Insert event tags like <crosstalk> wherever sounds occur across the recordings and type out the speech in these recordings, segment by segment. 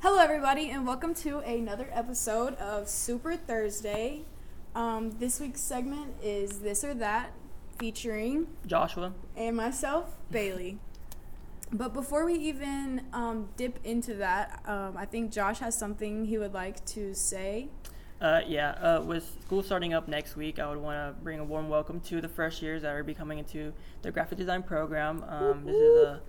Hello, everybody, and welcome to another episode of Super Thursday. Um, this week's segment is This or That, featuring Joshua. and myself, Bailey. But before we even um, dip into that, um, I think Josh has something he would like to say. Uh, yeah, uh, with school starting up next week, I would want to bring a warm welcome to the fresh years that are becoming into the graphic design program. Um, this is a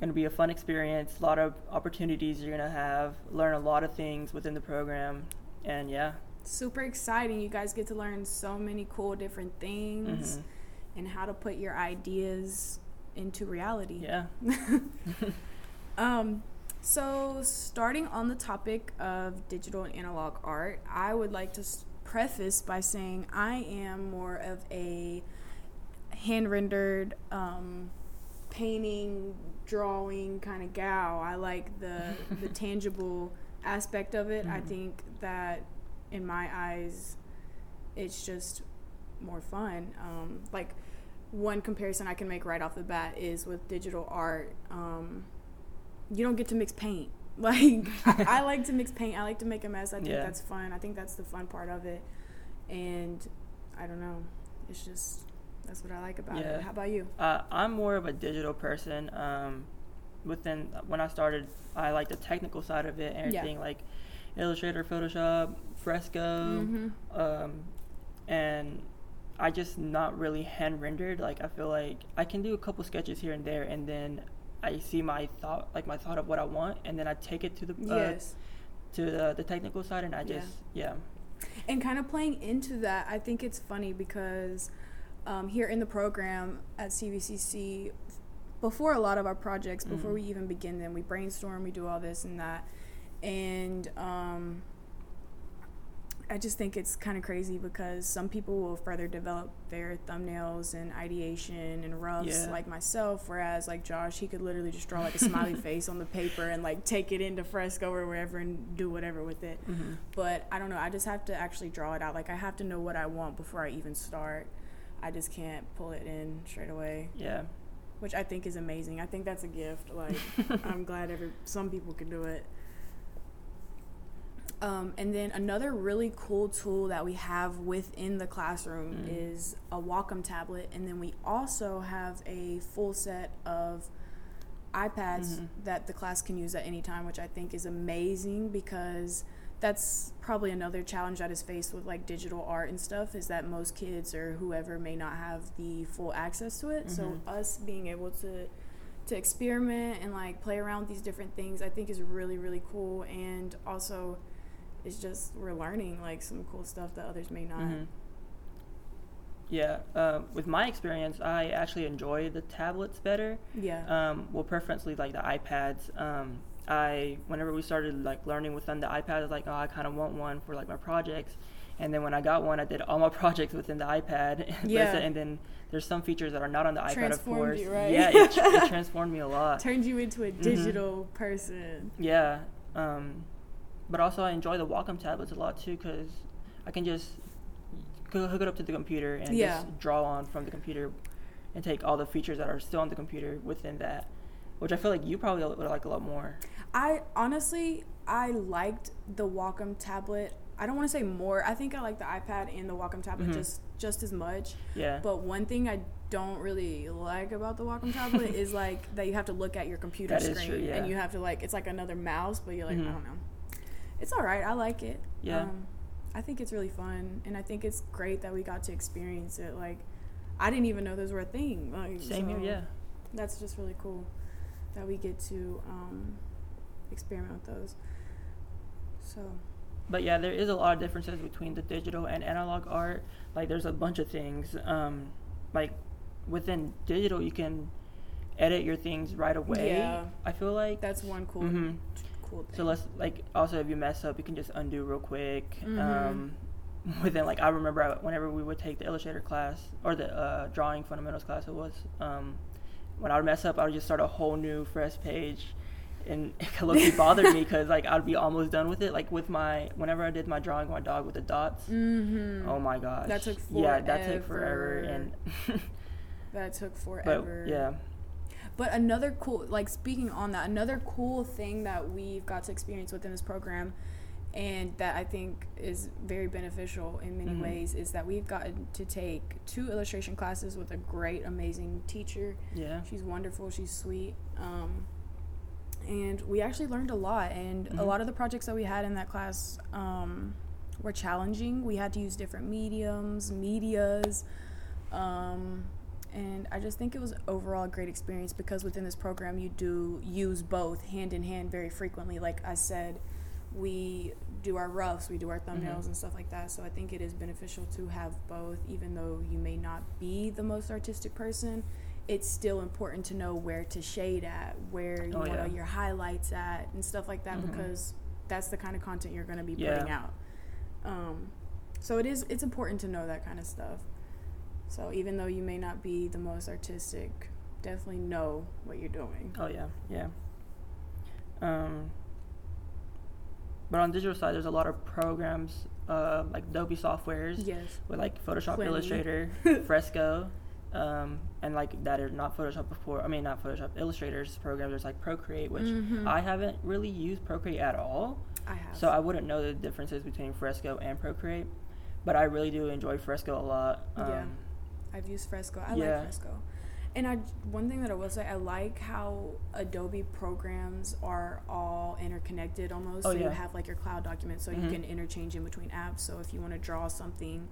going to be a fun experience, a lot of opportunities you're going to have, learn a lot of things within the program, and yeah. Super exciting. You guys get to learn so many cool different things Mhm. and how to put your ideas into reality. Yeah. <laughs> <laughs> Um, so, starting on the topic of digital and analog art, I would like to preface by saying I am more of a hand rendered, um, painting, drawing kind of gal. I like the, the <laughs> tangible aspect of it. I Mhm. think that, in my eyes, it's just more fun. Um, like, one comparison I can make right off the bat is with digital art. Um, you don't get to mix paint. <laughs> Like I, I <laughs> like to mix paint. I like to make a mess. I think Yeah. that's fun. I think that's the fun part of it. And I don't know. It's just that's what I like about Yeah. it. How about you? Uh, I'm more of a digital person. Um, within when I started, I like the technical side of it, and Yeah. everything like Illustrator, Photoshop, Fresco, Mhm. um, and I just not really hand rendered. Like I feel like I can do a couple sketches here and there, and then I see my thought, like my thought of what I want, and then I take it to the uh, yes. to the, the technical side, and I Yeah. just yeah, And kind of playing into that, I think it's funny because um, here in the program at CVCC, before a lot of our projects, before Mhm. we even begin them, we brainstorm, we do all this and that. And um, I just think it's kind of crazy because some people will further develop their thumbnails and ideation and roughs, Yeah. like myself. Whereas, like Josh, he could literally just draw like a smiley <laughs> face on the paper and like take it into Fresco or wherever and do whatever with it hmm but I don't know. I just have to actually draw it out. Like I have to know what I want before I even start. I just can't pull it in straight away, yeah, which I think is amazing. I think that's a gift. Like <laughs> I'm glad every some people can do it. Um, and then another really cool tool that we have within the classroom Mm. is a Wacom tablet, and then we also have a full set of iPads Mhm. that the class can use at any time, which I think is amazing because that's probably another challenge that is faced with like digital art and stuff is that most kids or whoever may not have the full access to it. So Mhm. us being able to to experiment and like play around with these different things, I think is really really cool and also it's just we're learning like some cool stuff that others may not. hmm yeah. Uh, with my experience, I actually enjoy the tablets better. Yeah. um, well, preferably like the iPads. Um, I whenever we started like learning within the iPad, I was like, oh, I kind of want one for like my projects. And then when I got one, I did all my <laughs> projects within the iPad. <laughs> Yeah. and then there's some features that are not on the iPad, of course. you, right? Yeah, it, it <laughs> transformed me a lot. Turned you into a Mhm. digital person. Yeah. Um, but also, I enjoy the Wacom tablets a lot too because I can just hook it up to the computer and Yeah. just draw on from the computer and take all the features that are still on the computer within that, which I feel like you probably would like a lot more. I honestly I liked the Wacom tablet. I don't want to say more. I think I like the iPad and the Wacom tablet Mhm. just just as much. Yeah. But one thing I don't really like about the Wacom tablet is <laughs> like that you have to look at your computer That screen true, yeah. and you have to like it's like another mouse, but you're like Mhm. I don't know. It's all right. I like it. Yeah. Um, I think it's really fun, and I think it's great that we got to experience it. Like, I didn't even know those were a thing. Like, Same here, yeah. That's just really cool that we get to um, experiment with those. So But yeah, there is a lot of differences between the digital and analog art. Like, there's a bunch of things. Um, like, within digital, you can edit your things right away. Yeah. I feel like. that's one cool hmm cool thing. So let's like also if you mess up, you can just undo real quick. Mhm. Um, <laughs> within like I remember I- whenever we would take the Illustrator class or the uh, drawing fundamentals class, it was um, when I would mess up, I would just start a whole new fresh page, and <laughs> it looked bothered me because like I'd be almost done with it. Like with my whenever I did my drawing of my dog with the dots. mm-hmm. Oh my gosh. That took Yeah, that took forever, forever. and <laughs> that took but forever. yeah, But another cool, like speaking on that, another cool thing that we've got to experience within this program, and that I think is very beneficial in many Mhm. ways, is that we've gotten to take two illustration classes with a great, amazing teacher. Yeah. She's wonderful. She's sweet. Um, and we actually learned a lot. And a Mhm. lot of the projects that we had in that class um, were challenging. We had to use different mediums, medias. Um, and I just think it was overall a great experience because within this program, you do use both hand in hand very frequently. Like I said, we do our roughs, we do our thumbnails Mhm. and stuff like that. So I think it is beneficial to have both, even though you may not be the most artistic person. It's still important to know where to shade at, where you Oh, want yeah. your highlights at, and stuff like that, Mhm. because that's the kind of content you're going to be Yeah. putting out. Um, so it is it's important to know that kind of stuff. So even though you may not be the most artistic, definitely know what you're doing. Oh yeah, yeah. Um, but on digital side, there's a lot of programs uh, like Adobe softwares Yes. with like Photoshop, Plenty. Illustrator, <laughs> Fresco, um, and like that are not Photoshop before. I mean, not Photoshop. Illustrator's programs. There's like Procreate, which Mhm. I haven't really used Procreate at all, I have. so I wouldn't know the differences between Fresco and Procreate. But I really do enjoy Fresco a lot. Um, Yeah. I've used Fresco. I Yeah. like Fresco. And I one thing that I will say, I like how Adobe programs are all interconnected almost. Oh, so you have like your cloud documents, so you Mhm. can interchange in between apps. So if you want to draw something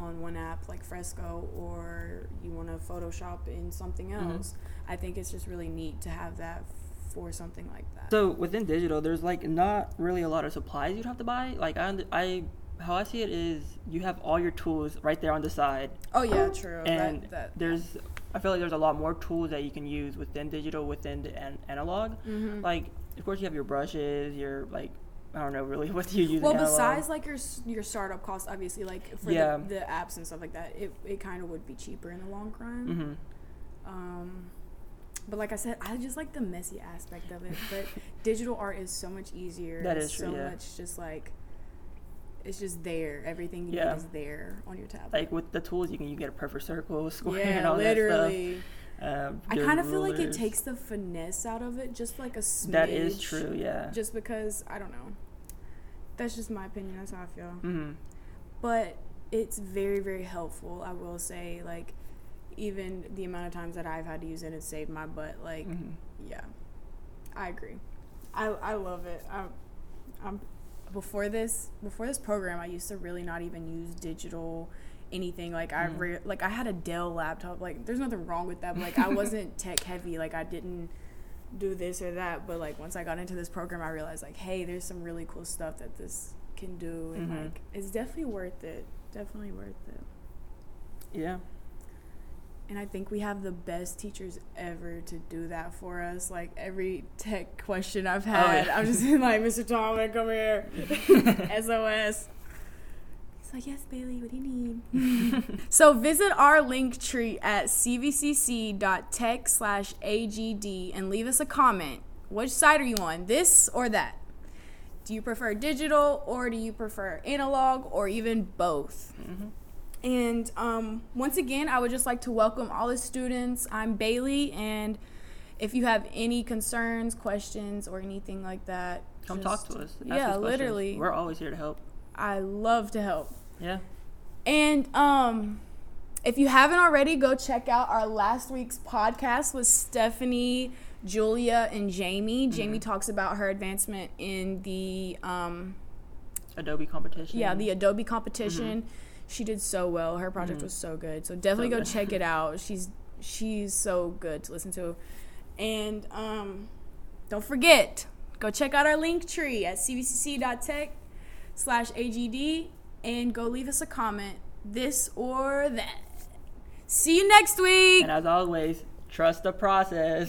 on one app like Fresco, or you want to Photoshop in something Mhm. else, I think it's just really neat to have that for something like that. So within digital, there's like not really a lot of supplies you'd have to buy. Like I, I, how I see it is, you have all your tools right there on the side, oh yeah, true. and that, that, there's, I feel like there's a lot more tools that you can use within digital, within the an- analog. Mhm. Like, of course, you have your brushes, your like, I don't know really <laughs> what you use. well besides like your your startup costs obviously like for Yeah. the, the apps and stuff like that it, it kind of would be cheaper in the long run Mhm. um but like i said i just like the messy aspect of it but <laughs> digital art is so much easier That It's true, so yeah. much just like it's just there everything you Yeah. need is there on your tablet Like with the tools, you can you get a perfect circle, <laughs> square, and yeah all literally that stuff. Um, i kind of feel like it takes the finesse out of it just like a smidge That is true. Yeah. just because i don't know. That's just my opinion that's how i feel. Hmm but it's very very helpful i will say like even the amount of times that i've had to use it it saved my butt like hmm yeah. I agree. I, I love it. I, i'm before this before this program i used to really not even use digital anything like i Mhm. re- like i had a dell laptop like there's nothing wrong with that but like i <laughs> wasn't tech heavy like i didn't do this or that but like once i got into this program i realized like hey there's some really cool stuff that this can do and Mhm. like it's definitely worth it definitely worth it Yeah. and i think we have the best teachers ever to do that for us like every tech question i've had yeah. i'm just <laughs> like mr Tomlin, come here <laughs> sos he's like yes bailey what do you need <laughs> <laughs> so visit our link tree at cvcc.tech slash agd and leave us a comment which side are you on this or that do you prefer digital or do you prefer analog or even both hmm and um, once again, I would just like to welcome all the students. I'm Bailey, and if you have any concerns, questions, or anything like that, Come just- talk to us. Ask Yeah, us literally. We're always here to help. I love to help. Yeah. And um, if you haven't already, go check out our last week's podcast with Stephanie, Julia, and Jamie. Jamie Mhm. talks about her advancement in the um, Adobe competition. Yeah, the Adobe competition. She did so well. Her project Mhm. was so good. So definitely So go good. check it <laughs> out. She's she's so good to listen to. And um don't forget, go check out our link tree at cvcc.tech slash AGD and go leave us a comment, this or that. See you next week. And as always, trust the process.